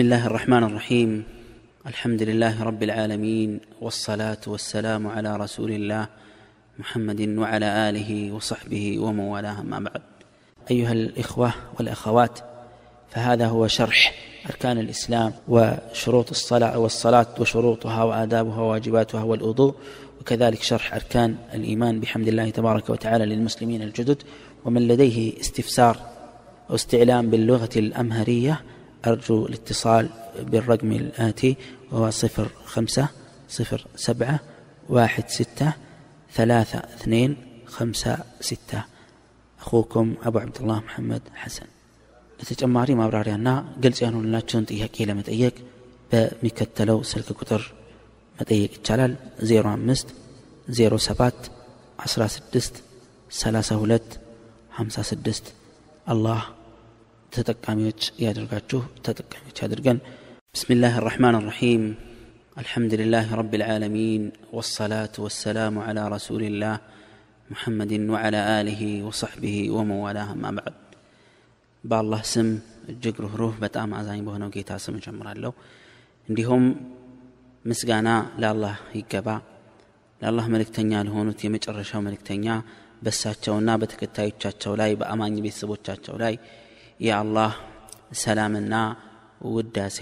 بسم الله الرحمن الرحيم الحمد لله رب العالمين والصلاة والسلام على رسول الله محمد وعلى آله وصحبه ومن والاه أما بعد أيها الإخوة والأخوات فهذا هو شرح أركان الإسلام وشروط الصلاة والصلاة وشروطها وآدابها وواجباتها والوضوء وكذلك شرح أركان الإيمان بحمد الله تبارك وتعالى للمسلمين الجدد ومن لديه استفسار أو استعلام باللغة الأمهرية أرجو الاتصال بالرقم الآتي وهو صفر خمسة صفر سبعة واحد ستة ثلاثة اثنين خمسة ستة أخوكم أبو عبد الله محمد حسن ለተጨማሪ ማብራሪያና ግልጽ ያልሆንላቸውን ጥያቄ ለመጠየቅ በሚከተለው ስልክ ቁጥር መጠየቅ ይቻላል 05 07 16 32 56 አላህ ተጠቃሚዎች ያደርጋችሁ ተጠቃሚዎች ያድርገን بسم الله الرحمن الرحيم الحمد لله رب العالمين والصلاة والسلام على رسول الله محمد وعلى آله وصحبه ومن والاه أما بعد በአላህ ስም እጅግ ሩህሩህ በጣም አዛኝ በሆነው ጌታ ስም እጀምራለሁ እንዲሁም ምስጋና ለአላህ ይገባ ለአላህ መልእክተኛ ለሆኑት የመጨረሻው መልእክተኛ በሳቸውና በተከታዮቻቸው ላይ በአማኝ ቤተሰቦቻቸው ላይ የአላህ ሰላምና ውዳሴ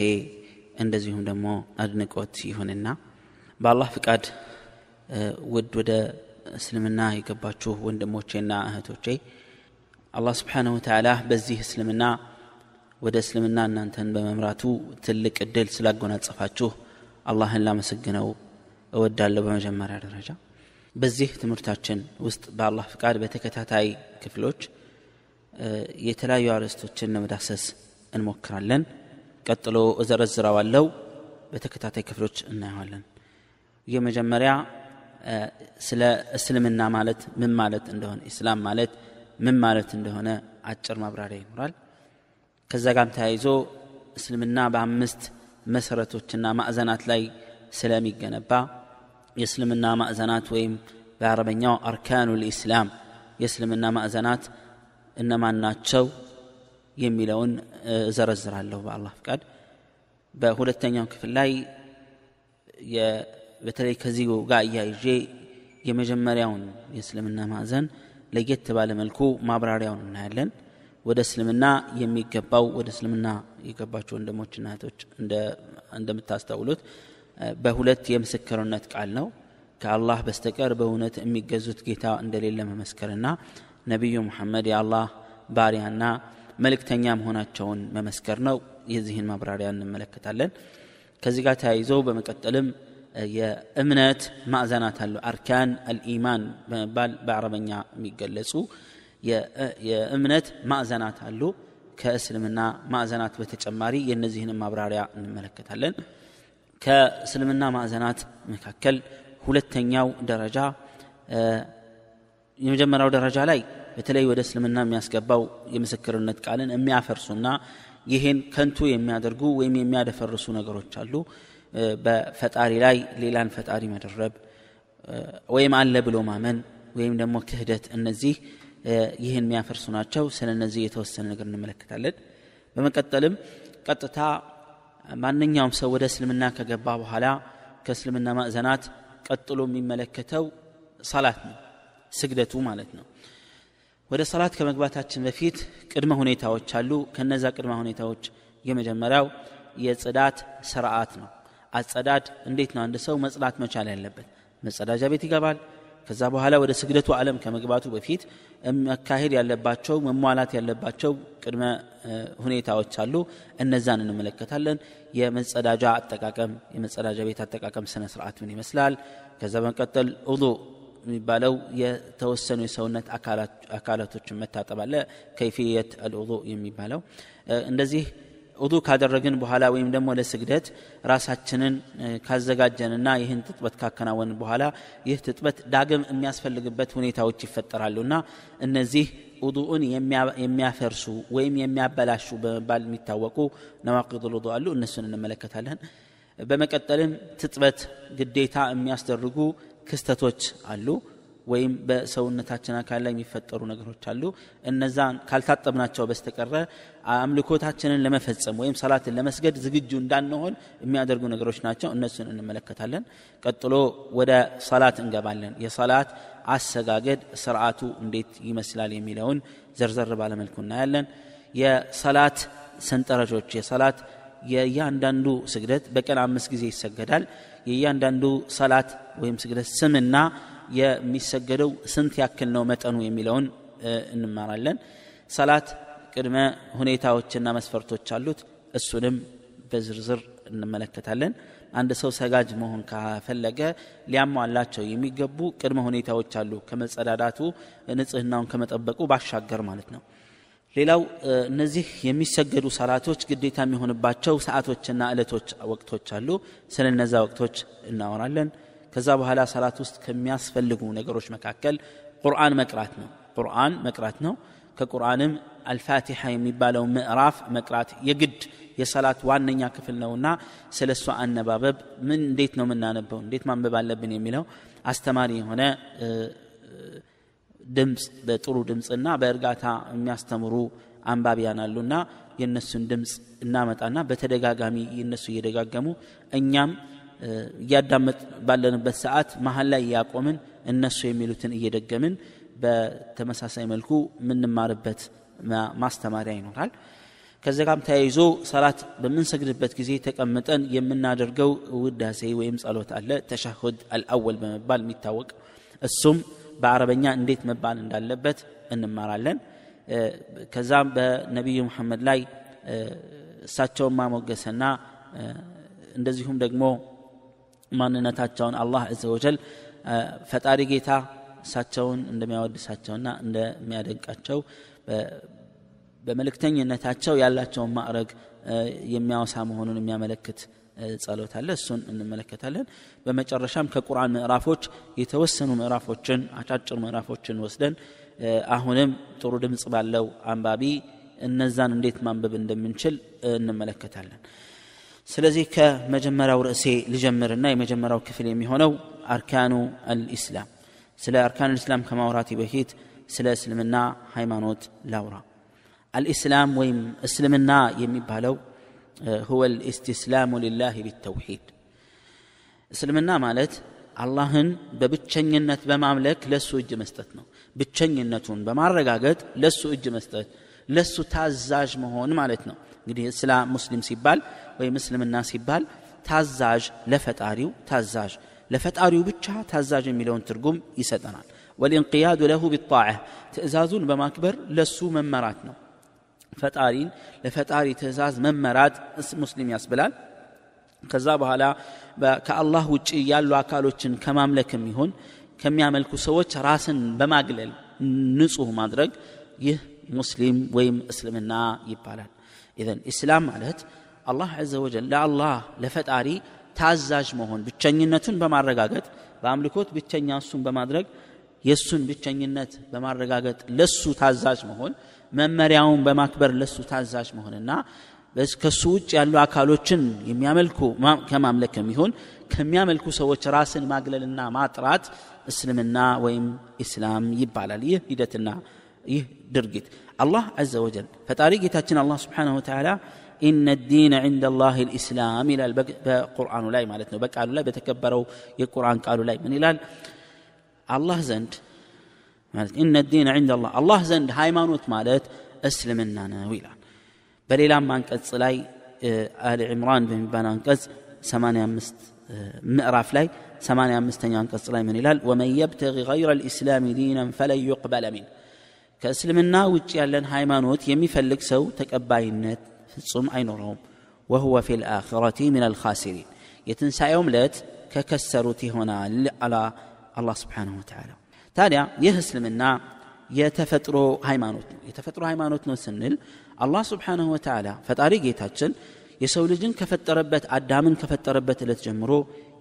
እንደዚሁም ደግሞ አድንቆት ይሁንና በአላህ ፍቃድ ውድ ወደ እስልምና የገባችሁ ወንድሞቼና እህቶቼ አላህ ስብሓንሁ ወተዓላ በዚህ እስልምና ወደ እስልምና እናንተን በመምራቱ ትልቅ እድል ስላጎናጸፋችሁ አላህን ላመሰግነው እወዳለሁ። በመጀመሪያ ደረጃ በዚህ ትምህርታችን ውስጥ በአላህ ፍቃድ በተከታታይ ክፍሎች የተለያዩ አርዕስቶችን ለመዳሰስ እንሞክራለን። ቀጥሎ እዘረዝረዋለው በተከታታይ ክፍሎች እናየዋለን። የመጀመሪያ ስለ እስልምና ማለት ምን ማለት እንደሆነ ኢስላም ማለት ምን ማለት እንደሆነ አጭር ማብራሪያ ይኖራል። ከዛ ጋም ተያይዞ እስልምና በአምስት መሰረቶችና ማዕዘናት ላይ ስለሚገነባ የእስልምና ማዕዘናት ወይም በአረበኛው አርካኑ ልኢስላም የእስልምና ማዕዘናት እነማን ናቸው የሚለውን እዘረዝራለሁ በአላህ ፍቃድ። በሁለተኛው ክፍል ላይ በተለይ ከዚህ ጋር እያይዤ የመጀመሪያውን የእስልምና ማዕዘን ለየት ባለ መልኩ ማብራሪያውን እናያለን። ወደ እስልምና የሚገባው ወደ እስልምና የገባቸው ወንድሞችና እህቶች እንደምታስተውሉት በሁለት የምስክርነት ቃል ነው። ከአላህ በስተቀር በእውነት የሚገዙት ጌታ እንደሌለ መመስከርና ነቢዩ ሙሐመድ የአላህ ባሪያና መልእክተኛ መሆናቸውን መመስከር ነው። የዚህን ማብራሪያ እንመለከታለን። ከዚህ ጋር ተያይዞ በመቀጠልም የእምነት ማዕዘናት አሉ። አርካን አልኢማን በመባል በአረበኛ የሚገለጹ የእምነት ማዕዘናት አሉ። ከእስልምና ማዕዘናት በተጨማሪ የእነዚህንም ማብራሪያ እንመለከታለን። ከእስልምና ማዕዘናት መካከል ሁለተኛው ደረጃ የመጀመሪያው ደረጃ ላይ በተለይ ወደ እስልምና የሚያስገባው የምስክርነት ቃልን የሚያፈርሱና ይህን ከንቱ የሚያደርጉ ወይም የሚያደፈርሱ ነገሮች አሉ። በፈጣሪ ላይ ሌላን ፈጣሪ መደረብ ወይም አለ ብሎ ማመን ወይም ደግሞ ክህደት እነዚህ ይህን የሚያፈርሱ ናቸው። ስለ እነዚህ የተወሰነ ነገር እንመለከታለን። በመቀጠልም ቀጥታ ማንኛውም ሰው ወደ እስልምና ከገባ በኋላ ከእስልምና ማዕዘናት ቀጥሎ የሚመለከተው ሰላት ነው ስግደቱ ማለት ነው ወደ ሰላት ከመግባታችን በፊት ቅድመ ሁኔታዎች አሉ። ከነዛ ቅድመ ሁኔታዎች የመጀመሪያው የጽዳት ስርዓት ነው። አጸዳድ እንዴት ነው አንድ ሰው መጽዳት መቻል ያለበት? መጸዳጃ ቤት ይገባል። ከዛ በኋላ ወደ ስግደቱ ዓለም ከመግባቱ በፊት መካሄድ ያለባቸው መሟላት ያለባቸው ቅድመ ሁኔታዎች አሉ። እነዛን እንመለከታለን። የመጸዳጃ አጠቃቀም የመጸዳጃ ቤት አጠቃቀም ስነ ስርዓት ምን ይመስላል? ከዛ በመቀጠል ውዱ የሚባለው የተወሰኑ የሰውነት አካላቶችን መታጠብ አለ። ከይፍየት አልውዱ የሚባለው። እንደዚህ ውዱ ካደረግን በኋላ ወይም ደግሞ ለስግደት ራሳችንን ካዘጋጀንና ይህን ትጥበት ካከናወን በኋላ ይህ ትጥበት ዳግም የሚያስፈልግበት ሁኔታዎች ይፈጠራሉና እነዚህ ውዱኡን የሚያፈርሱ ወይም የሚያበላሹ በመባል የሚታወቁ ነዋቂድ ውዱ አሉ። እነሱን እንመለከታለን። በመቀጠልም ትጥበት ግዴታ የሚያስደርጉ ክስተቶች አሉ ወይም በሰውነታችን አካል ላይ የሚፈጠሩ ነገሮች አሉ። እነዛን ካልታጠብናቸው በስተቀረ አምልኮታችንን ለመፈጸም ወይም ሰላትን ለመስገድ ዝግጁ እንዳንሆን የሚያደርጉ ነገሮች ናቸው። እነሱን እንመለከታለን። ቀጥሎ ወደ ሰላት እንገባለን። የሰላት አሰጋገድ ስርዓቱ እንዴት ይመስላል የሚለውን ዘርዘር ባለመልኩ እናያለን። የሰላት ሰንጠረዦች የሰላት የእያንዳንዱ ስግደት በቀን አምስት ጊዜ ይሰገዳል። የእያንዳንዱ ሰላት ወይም ስግደት ስምና የሚሰገደው ስንት ያክል ነው መጠኑ የሚለውን እንማራለን። ሰላት ቅድመ ሁኔታዎችና መስፈርቶች አሉት። እሱንም በዝርዝር እንመለከታለን። አንድ ሰው ሰጋጅ መሆን ከፈለገ ሊያሟላቸው የሚገቡ ቅድመ ሁኔታዎች አሉ ከመጸዳዳቱ ንጽህናውን ከመጠበቁ ባሻገር ማለት ነው ሌላው እነዚህ የሚሰገዱ ሰላቶች ግዴታ የሚሆንባቸው ሰዓቶችና እለቶች ወቅቶች አሉ። ስለ እነዛ ወቅቶች እናወራለን። ከዛ በኋላ ሰላት ውስጥ ከሚያስፈልጉ ነገሮች መካከል ቁርአን መቅራት ነው። ቁርአን መቅራት ነው። ከቁርአንም አልፋቲሓ የሚባለው ምዕራፍ መቅራት የግድ የሰላት ዋነኛ ክፍል ነውና ስለ እሷ አነባበብ ምን እንዴት ነው የምናነበው እንዴት ማንበብ አለብን የሚለው አስተማሪ የሆነ ድምፅ በጥሩ ድምፅና በእርጋታ የሚያስተምሩ አንባቢያን አሉና የእነሱን ድምፅ እናመጣና በተደጋጋሚ የእነሱ እየደጋገሙ እኛም እያዳመጥ ባለንበት ሰዓት መሀል ላይ እያቆምን እነሱ የሚሉትን እየደገምን በተመሳሳይ መልኩ የምንማርበት ማስተማሪያ ይኖራል። ከዚ ጋም ተያይዞ ሰላት በምንሰግድበት ጊዜ ተቀምጠን የምናደርገው ውዳሴ ወይም ጸሎት አለ። ተሻሁድ አልአወል በመባል የሚታወቅ እሱም በአረበኛ እንዴት መባል እንዳለበት እንማራለን። ከዛም በነቢዩ መሐመድ ላይ እሳቸውን ማሞገሰና እንደዚሁም ደግሞ ማንነታቸውን አላህ አዘ ወጀል ፈጣሪ ጌታ እሳቸውን እንደሚያወድሳቸውና እንደሚያደንቃቸው በመልእክተኝነታቸው ያላቸውን ማዕረግ የሚያወሳ መሆኑን የሚያመለክት ጸሎት አለ። እሱን እንመለከታለን። በመጨረሻም ከቁርአን ምዕራፎች የተወሰኑ ምዕራፎችን አጫጭር ምዕራፎችን ወስደን አሁንም ጥሩ ድምፅ ባለው አንባቢ እነዛን እንዴት ማንበብ እንደምንችል እንመለከታለን። ስለዚህ ከመጀመሪያው ርዕሴ ልጀምርና የመጀመሪያው ክፍል የሚሆነው አርካኑ አልኢስላም። ስለ አርካን ልእስላም ከማውራቴ በፊት ስለ እስልምና ሃይማኖት ላውራ አልኢስላም ወይም እስልምና የሚባለው هو الاستسلام لله بالتوحيد እስልምና ማለት አላህን በብቸኝነት በማምለክ ለሱ እጅ መስጠት ነው ብቸኝነቱን በማረጋገጥ ለሱ እጅ መስጠት ለሱ ታዛዥ መሆን ማለት ነው እንግዲህ እስላም ሙስሊም ሲባል ወይም እስልምና ሲባል ታዛዥ ለፈጣሪው ታዛዥ ለፈጣሪው ብቻ ታዛዥ የሚለውን ትርጉም ይሰጠናል ወልንቅያዱ ለሁ ቢጣዕ ትእዛዙን በማክበር ለሱ መመራት ነው ፈጣሪን ለፈጣሪ ትእዛዝ መመራት ሙስሊም ያስብላል። ከዛ በኋላ ከአላህ ውጭ ያሉ አካሎችን ከማምለክም ይሁን ከሚያመልኩ ሰዎች ራስን በማግለል ንጹህ ማድረግ ይህ ሙስሊም ወይም እስልምና ይባላል። ኢዘን ኢስላም ማለት አላህ ዘ ወጀል ለአላህ ለፈጣሪ ታዛዥ መሆን ብቸኝነቱን በማረጋገጥ በአምልኮት ብቸኛ እሱን በማድረግ የእሱን ብቸኝነት በማረጋገጥ ለሱ ታዛዥ መሆን መመሪያውን በማክበር ለሱ ታዛዥ መሆንና ከሱ ውጭ ያሉ አካሎችን የሚያመልኩ ከማምለክ የሚሆን ከሚያመልኩ ሰዎች ራስን ማግለልና ማጥራት እስልምና ወይም ኢስላም ይባላል። ይህ ሂደትና ይህ ድርጊት። አላህ አዘ ወጀል ፈጣሪ ጌታችን አላህ ስብሓንሁ ወተዓላ إن الدين عند الله الإسلام ይላል። በቁርአኑ ላይ ማለት ነው። በቃሉ ላይ በተከበረው የቁርአን ቃሉ ላይ ምን ይላል አላህ ዘንድ ማለት إن الدين عند الله አላህ ዘንድ ሃይማኖት ማለት እስልምና ነው ይላል በሌላም አንቀጽ ላይ آل عمران በሚባል አንቀጽ 85 ምዕራፍ ላይ 85ኛ አንቀጽ ላይ ምን ይላል ومن يبتغ غير الإسلام دينا فلن يقبل من ከእስልምና ውጭ ያለን ሃይማኖት የሚፈልግ ሰው ተቀባይነት ፍጹም አይኖረውም ወሁወ ፊ ልአኽረቲ ምን አልኻሲሪን የትንሣኤውም ለት ከከሰሩት ይሆናል አላ አላህ ስብሓንሁ ወተዓላ ታዲያ ይህ እስልምና የተፈጥሮ ሃይማኖት ነው የተፈጥሮ ሃይማኖት ነው ስንል አላህ ስብሓንሁ ወተዓላ ፈጣሪ ጌታችን የሰው ልጅን ከፈጠረበት አዳምን ከፈጠረበት ዕለት ጀምሮ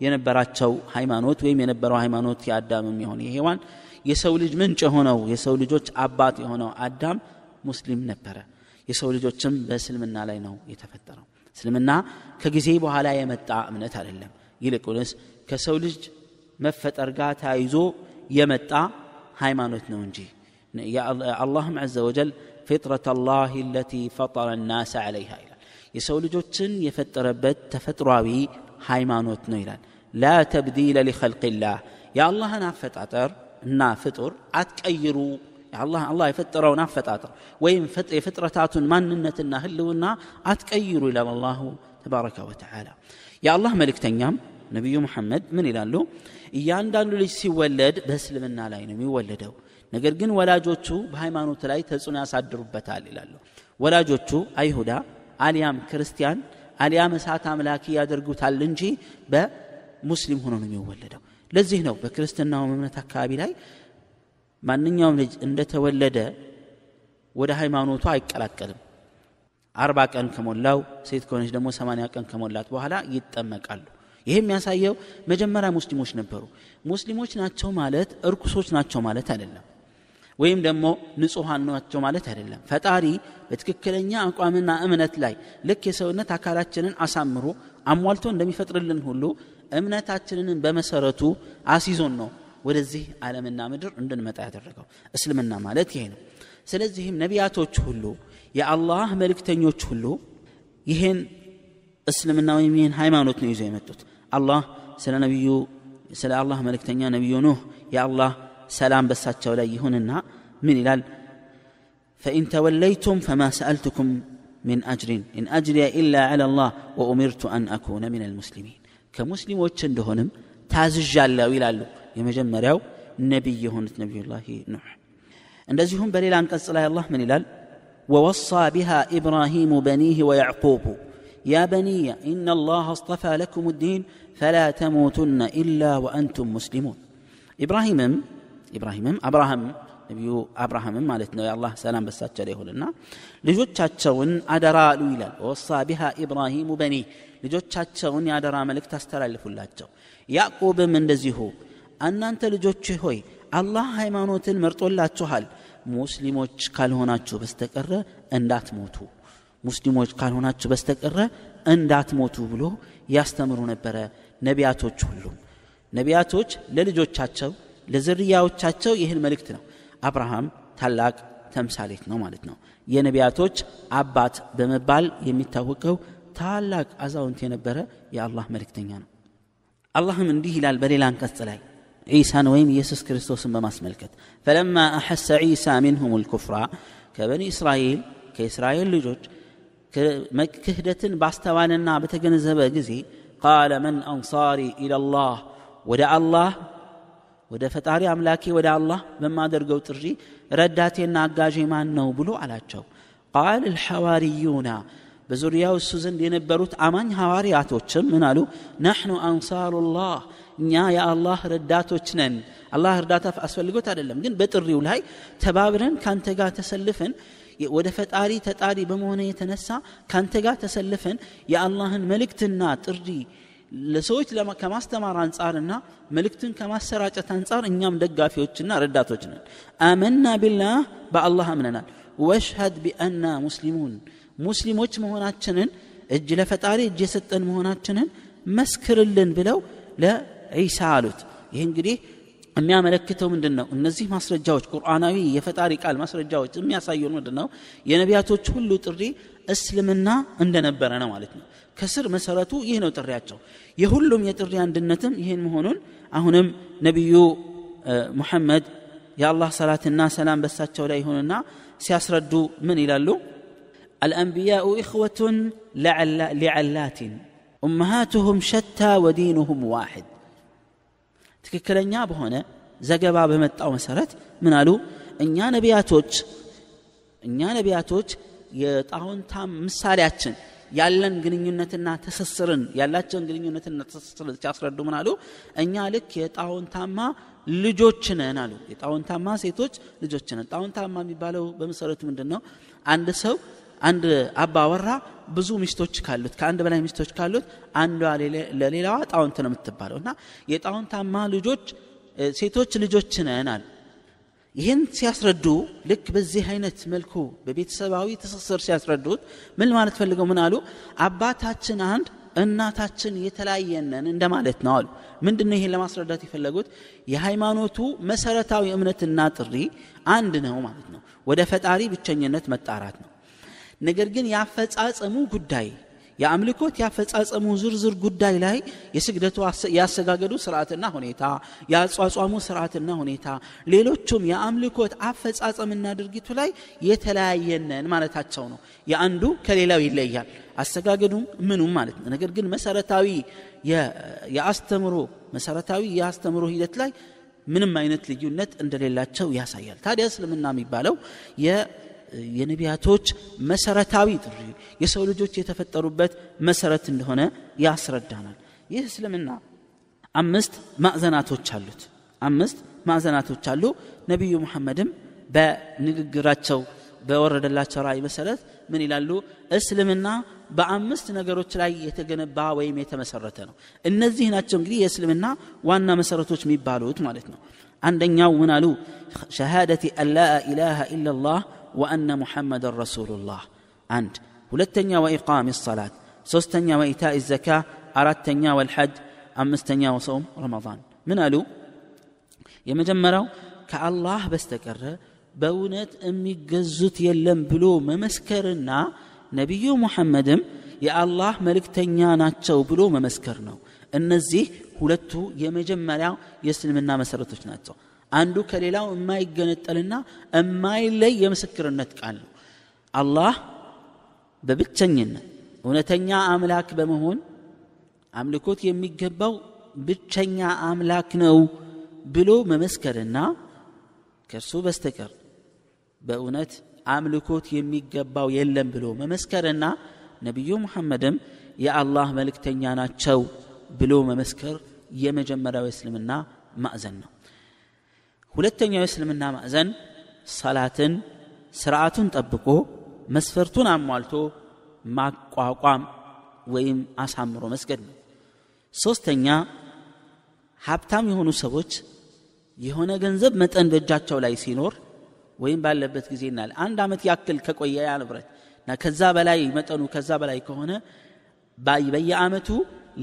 የነበራቸው ሃይማኖት ወይም የነበረው ሃይማኖት የአዳምም የሆነ የሔዋን የሰው ልጅ ምንጭ የሆነው የሰው ልጆች አባት የሆነው አዳም ሙስሊም ነበረ። የሰው ልጆችም በእስልምና ላይ ነው የተፈጠረው። እስልምና ከጊዜ በኋላ የመጣ እምነት አይደለም። ይልቁንስ ከሰው ልጅ መፈጠር ጋር ተያይዞ የመጣ ሃይማኖት ነው እንጂ። አላህም عز وجل فطرة الله التي فطر الناس عليها ይላል። የሰው ልጆችን የፈጠረበት ተፈጥሯዊ ሃይማኖት ነው ይላል። ላ ተብዲለ ሊኸልቅላህ። የአላህን አፈጣጠር እና ፍጡር አትቀይሩ። አላህ የፈጠረውን አፈጣጠር ወይም የፍጥረታቱን ማንነትና ህልውና አትቀይሩ ይላል አላሁ ተባረከ ወተዓላ። የአላህ መልእክተኛም ነቢዩ ሙሐመድ ምን ይላሉ? እያንዳንዱ ልጅ ሲወለድ በእስልምና ላይ ነው የሚወለደው። ነገር ግን ወላጆቹ በሃይማኖት ላይ ተጽዕኖ ያሳድሩበታል ይላሉ። ወላጆቹ አይሁዳ አሊያም ክርስቲያን አሊያም እሳት አምላኪ ያደርጉታል እንጂ በሙስሊም ሆኖ ነው የሚወለደው። ለዚህ ነው በክርስትናው እምነት አካባቢ ላይ ማንኛውም ልጅ እንደተወለደ ወደ ሃይማኖቱ አይቀላቀልም። አርባ ቀን ከሞላው ሴት ከሆነች ደግሞ ሰማንያ ቀን ከሞላት በኋላ ይጠመቃሉ ይህ የሚያሳየው መጀመሪያ ሙስሊሞች ነበሩ። ሙስሊሞች ናቸው ማለት እርኩሶች ናቸው ማለት አይደለም። ወይም ደግሞ ንጹሐን ናቸው ማለት አይደለም። ፈጣሪ በትክክለኛ አቋምና እምነት ላይ ልክ የሰውነት አካላችንን አሳምሮ አሟልቶ እንደሚፈጥርልን ሁሉ እምነታችንን በመሰረቱ አሲዞን ነው ወደዚህ ዓለምና ምድር እንድንመጣ ያደረገው። እስልምና ማለት ይሄ ነው። ስለዚህም ነቢያቶች ሁሉ የአላህ መልእክተኞች ሁሉ ይህን እስልምና ወይም ይህን ሃይማኖት ነው ይዘው የመጡት አላህ ስለ ነቢዩ ስለ አላህ መልእክተኛ ነቢዩ ኑህ የአላህ ሰላም በሳቸው ላይ ይሁንና ምን ይላል فإن توليتم فما سألتكم من أجر. إن أجري إلا على الله وأمرت أن أكون من المسلمين. كمسلم وچندهنم تازج الله ويلالو يمجمريو نبي هونت نبي الله نوح እንደዚሁም بليل عن قصة الله من ይላል? ووصى بها إبراهيم بنيه ويعقوب يا بني إن الله اصطفى لكم الدين فلا تموتن إلا وأنتم مسلمون إبراهيم إبراهيم أبراهام ነቢዩ አብርሃምም ማለት ነው የአላህ ሰላም በሳቸው ላይ ይሁንና ልጆቻቸውን አደራ አሉ ይላል ወሳ ቢሃ ኢብራሂሙ በኒ ልጆቻቸውን የአደራ መልእክት አስተላልፉላቸው ያዕቆብም እንደዚሁ እናንተ ልጆች ሆይ አላህ ሃይማኖትን መርጦላችኋል ሙስሊሞች ካልሆናችሁ በስተቀረ እንዳትሞቱ ሙስሊሞች ካልሆናችሁ በስተቀረ እንዳትሞቱ ብሎ ያስተምሩ ነበረ ነቢያቶች ሁሉም ነቢያቶች ለልጆቻቸው ለዝርያዎቻቸው ይህን መልእክት ነው። አብርሃም ታላቅ ተምሳሌት ነው ማለት ነው። የነቢያቶች አባት በመባል የሚታወቀው ታላቅ አዛውንት የነበረ የአላህ መልእክተኛ ነው። አላህም እንዲህ ይላል በሌላ አንቀጽ ላይ ዒሳን ወይም ኢየሱስ ክርስቶስን በማስመልከት ፈለማ አሐሰ ዒሳ ሚንሁም ልኩፍራ ከበኒ እስራኤል ከእስራኤል ልጆች ክህደትን ባስተዋልና በተገነዘበ ጊዜ ቃለ መን አንሳሪ ኢለላህ ወደ አላህ ወደ ፈጣሪ አምላኬ ወደ አላህ በማደርገው ጥሪ ረዳቴና አጋዤ ማን ነው ብሎ አላቸው። ቃል ልሐዋርዩና በዙሪያው እሱ ዘንድ የነበሩት አማኝ ሐዋርያቶችም ምን አሉ? ነሕኑ አንሳሩላህ እኛ የአላህ ረዳቶች ነን። አላህ እርዳታ አስፈልጎት አይደለም ግን በጥሪው ላይ ተባብረን ካንተ ጋር ተሰልፈን ወደ ፈጣሪ ተጣሪ በመሆነ የተነሳ ካንተ ጋር ተሰልፈን የአላህን መልእክትና ጥሪ ለሰዎች ከማስተማር አንጻርና መልእክትን ከማሰራጨት አንጻር እኛም ደጋፊዎችና ረዳቶች ነን። አመና ቢላህ በአላህ አምነናል። ወሽሀድ ቢአና ሙስሊሙን ሙስሊሞች መሆናችንን እጅ ለፈጣሪ እጅ የሰጠን መሆናችንን መስክርልን ብለው ለዒሳ አሉት። ይህ እንግዲህ የሚያመለክተው ምንድን ነው እነዚህ ማስረጃዎች ቁርአናዊ የፈጣሪ ቃል ማስረጃዎች የሚያሳዩን ምንድን ነው የነቢያቶች ሁሉ ጥሪ እስልምና እንደነበረ ነው ማለት ነው ከስር መሰረቱ ይህ ነው ጥሪያቸው የሁሉም የጥሪ አንድነትም ይህን መሆኑን አሁንም ነቢዩ ሙሐመድ የአላህ ሰላትና ሰላም በሳቸው ላይ ይሁንና ሲያስረዱ ምን ይላሉ الأنبياء إخوة لعلات أمهاتهم شتى ودينهم واحد ትክክለኛ በሆነ ዘገባ በመጣው መሰረት ምን አሉ? እኛ ነቢያቶች እኛ ነቢያቶች የጣውንታ ምሳሌያችን ያለን ግንኙነትና ትስስርን ያላቸውን ግንኙነትና ትስስርን ሲያስረዱ ምን አሉ? እኛ ልክ የጣውንታማ ልጆች ነን አሉ። የጣውንታማ ሴቶች ልጆች ነን። ጣውንታማ የሚባለው በመሰረቱ ምንድን ነው አንድ ሰው አንድ አባወራ ብዙ ሚስቶች ካሉት ከአንድ በላይ ሚስቶች ካሉት አንዷ ለሌላዋ ጣውንት ነው የምትባለው። እና የጣውንታማ ልጆች ሴቶች ልጆች ነን አሉ። ይህን ሲያስረዱ ልክ በዚህ አይነት መልኩ በቤተሰባዊ ትስስር ሲያስረዱት ምን ማለት ፈልገው? ምን አሉ? አባታችን አንድ እናታችን የተለያየነን እንደማለት ነው አሉ። ምንድን ይሄን ለማስረዳት የፈለጉት? የሃይማኖቱ መሰረታዊ እምነትና ጥሪ አንድ ነው ማለት ነው። ወደ ፈጣሪ ብቸኝነት መጣራት ነው ነገር ግን ያፈጻጸሙ ጉዳይ የአምልኮት ያፈጻጸሙ ዝርዝር ጉዳይ ላይ የስግደቱ ያሰጋገዱ ስርዓትና ሁኔታ የአጿጿሙ ስርዓትና ሁኔታ ሌሎቹም የአምልኮት አፈጻጸምና ድርጊቱ ላይ የተለያየነን ማለታቸው ነው። የአንዱ ከሌላው ይለያል። አሰጋገዱም ምኑም ማለት ነው። ነገር ግን መሰረታዊ የአስተምሮ መሰረታዊ የአስተምሮ ሂደት ላይ ምንም አይነት ልዩነት እንደሌላቸው ያሳያል። ታዲያ እስልምና የሚባለው የነቢያቶች መሰረታዊ ጥሪ የሰው ልጆች የተፈጠሩበት መሰረት እንደሆነ ያስረዳናል። ይህ እስልምና አምስት ማዕዘናቶች አሉት። አምስት ማዕዘናቶች አሉ። ነቢዩ ሙሐመድም በንግግራቸው በወረደላቸው ራእይ መሰረት ምን ይላሉ? እስልምና በአምስት ነገሮች ላይ የተገነባ ወይም የተመሰረተ ነው። እነዚህ ናቸው እንግዲህ የእስልምና ዋና መሰረቶች የሚባሉት ማለት ነው። አንደኛው ምን አሉ? ሸሃደቲ አን ላ ኢላሃ ኢላላህ وأن محمد رسول الله عند ሁለተኛ وإقام الصلاة ሶስተኛ وإيتاء الزكاة አራተኛ والحج አምስተኛ وصوم رمضان ምን አሉ የመጀመሪያው ከአላህ በስተቀረ በእውነት የሚገዙት የለም ብሎ መመስከርና ነቢዩ ሙሐመድም የአላህ መልእክተኛ ናቸው ብሎ መመስከር ነው እነዚህ ሁለቱ የመጀመሪያው የእስልምና መሰረቶች ናቸው አንዱ ከሌላው የማይገነጠልና የማይለይ የምስክርነት ቃል ነው። አላህ በብቸኝነት እውነተኛ አምላክ በመሆን አምልኮት የሚገባው ብቸኛ አምላክ ነው ብሎ መመስከርና ከእርሱ በስተቀር በእውነት አምልኮት የሚገባው የለም ብሎ መመስከርና ነቢዩ ሙሐመድም የአላህ መልእክተኛ ናቸው ብሎ መመስከር የመጀመሪያው የእስልምና ማዕዘን ነው ሁለተኛው የእስልምና ማዕዘን ሰላትን ስርዓቱን ጠብቆ መስፈርቱን አሟልቶ ማቋቋም ወይም አሳምሮ መስገድ ነው። ሶስተኛ ሀብታም የሆኑ ሰዎች የሆነ ገንዘብ መጠን በእጃቸው ላይ ሲኖር ወይም ባለበት ጊዜ እናል አንድ ዓመት ያክል ከቆየ ያ ንብረት ከዛ በላይ መጠኑ ከዛ በላይ ከሆነ በየአመቱ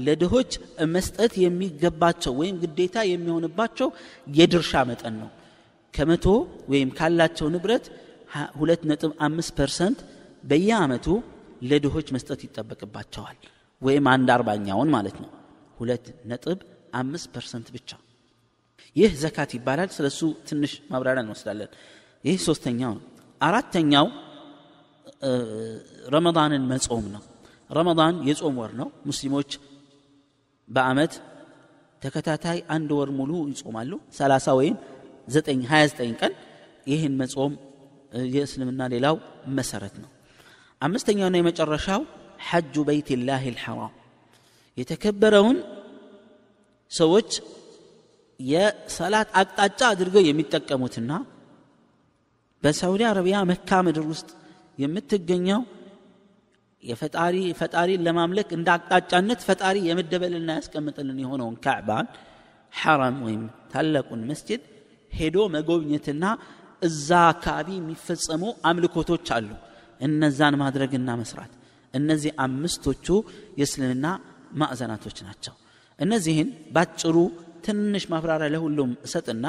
ለድሆች መስጠት የሚገባቸው ወይም ግዴታ የሚሆንባቸው የድርሻ መጠን ነው። ከመቶ ወይም ካላቸው ንብረት ሁለት ነጥብ አምስት percent በየአመቱ ለድሆች መስጠት ይጠበቅባቸዋል ወይም አንድ አርባኛውን ማለት ነው። ሁለት ነጥብ አምስት percent ብቻ። ይህ ዘካት ይባላል። ስለ እሱ ትንሽ ማብራሪያ እንወስዳለን። ይህ ሶስተኛው ነው። አራተኛው ረመዳንን መጾም ነው። ረመዳን የጾም ወር ነው። ሙስሊሞች በአመት ተከታታይ አንድ ወር ሙሉ ይጾማሉ። 30 ወይም 29 ቀን ይህን መጾም የእስልምና ሌላው መሰረት ነው። አምስተኛውና የመጨረሻው ሐጁ በይት ላህ ልሐራም የተከበረውን ሰዎች የሰላት አቅጣጫ አድርገው የሚጠቀሙትና በሳውዲ አረቢያ መካ ምድር ውስጥ የምትገኘው የፈጣሪ ፈጣሪን ለማምለክ እንደ አቅጣጫነት ፈጣሪ የመደበልና ያስቀምጥልን የሆነውን ካዕባን ሐረም ወይም ታላቁን መስጅድ ሄዶ መጎብኘትና እዛ አካባቢ የሚፈጸሙ አምልኮቶች አሉ። እነዛን ማድረግና መስራት። እነዚህ አምስቶቹ የእስልምና ማዕዘናቶች ናቸው። እነዚህን ባጭሩ ትንሽ ማብራሪያ ለሁሉም እሰጥና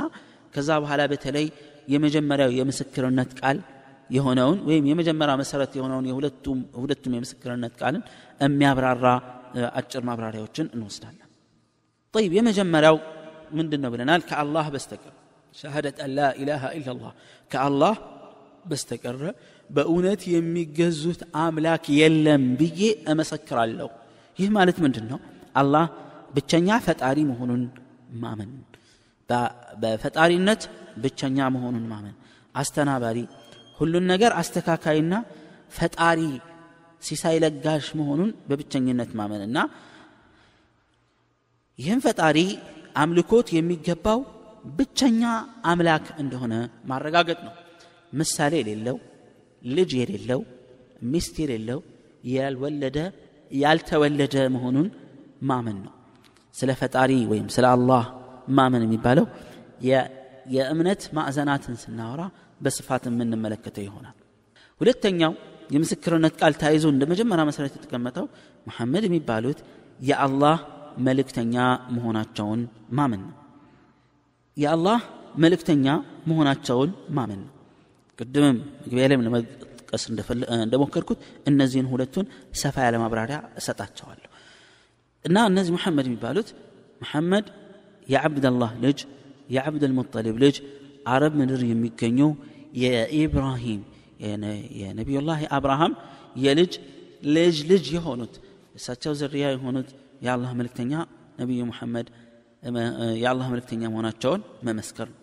ከዛ በኋላ በተለይ የመጀመሪያው የምስክርነት ቃል የሆነውን ወይም የመጀመሪያ መሰረት የሆነውን የሁለቱም ሁለቱም የምስክርነት ቃልን የሚያብራራ አጭር ማብራሪያዎችን እንወስዳለን طيب የመጀመሪያው ምንድን ነው ብለናል ከአላህ በስተቀር ሸሃደት አን ላ ኢላሃ ኢላላህ ከአላህ በስተቀረ በእውነት የሚገዙት አምላክ የለም ብዬ እመሰክራለሁ ይህ ማለት ምንድን ነው አላህ ብቸኛ ፈጣሪ መሆኑን ማመን በፈጣሪነት ብቸኛ መሆኑን ማመን አስተናባሪ ሁሉን ነገር አስተካካይና ፈጣሪ ሲሳይ ለጋሽ መሆኑን በብቸኝነት ማመንና ይህም ፈጣሪ አምልኮት የሚገባው ብቸኛ አምላክ እንደሆነ ማረጋገጥ ነው። ምሳሌ የሌለው ልጅ የሌለው ሚስት የሌለው ያልወለደ ያልተወለደ መሆኑን ማመን ነው። ስለ ፈጣሪ ወይም ስለ አላህ ማመን የሚባለው የእምነት ማዕዘናትን ስናወራ በስፋት የምንመለከተው ይሆናል። ሁለተኛው የምስክርነት ቃል ተያይዞ እንደ መጀመሪያ መሰረት የተቀመጠው ሙሐመድ የሚባሉት የአላህ መልእክተኛ መሆናቸውን ማመን ነው። የአላህ መልእክተኛ መሆናቸውን ማመን ነው። ቅድምም መግቢያ ላይም ለመጥቀስ እንደሞከርኩት እነዚህን ሁለቱን ሰፋ ያለ ማብራሪያ እሰጣቸዋለሁ። እና እነዚህ ሙሐመድ የሚባሉት መሐመድ የዓብደላህ ልጅ የዓብድ ልሙጠሊብ ልጅ አረብ ምድር የሚገኙ የኢብራሂም የነቢዩላህ አብርሃም የልጅ ልጅ ልጅ የሆኑት እሳቸው ዝርያ የሆኑት የአላህ መልክተኛ ነቢዩ ሙሐመድ የአላህ መልክተኛ መሆናቸውን መመስከር ነው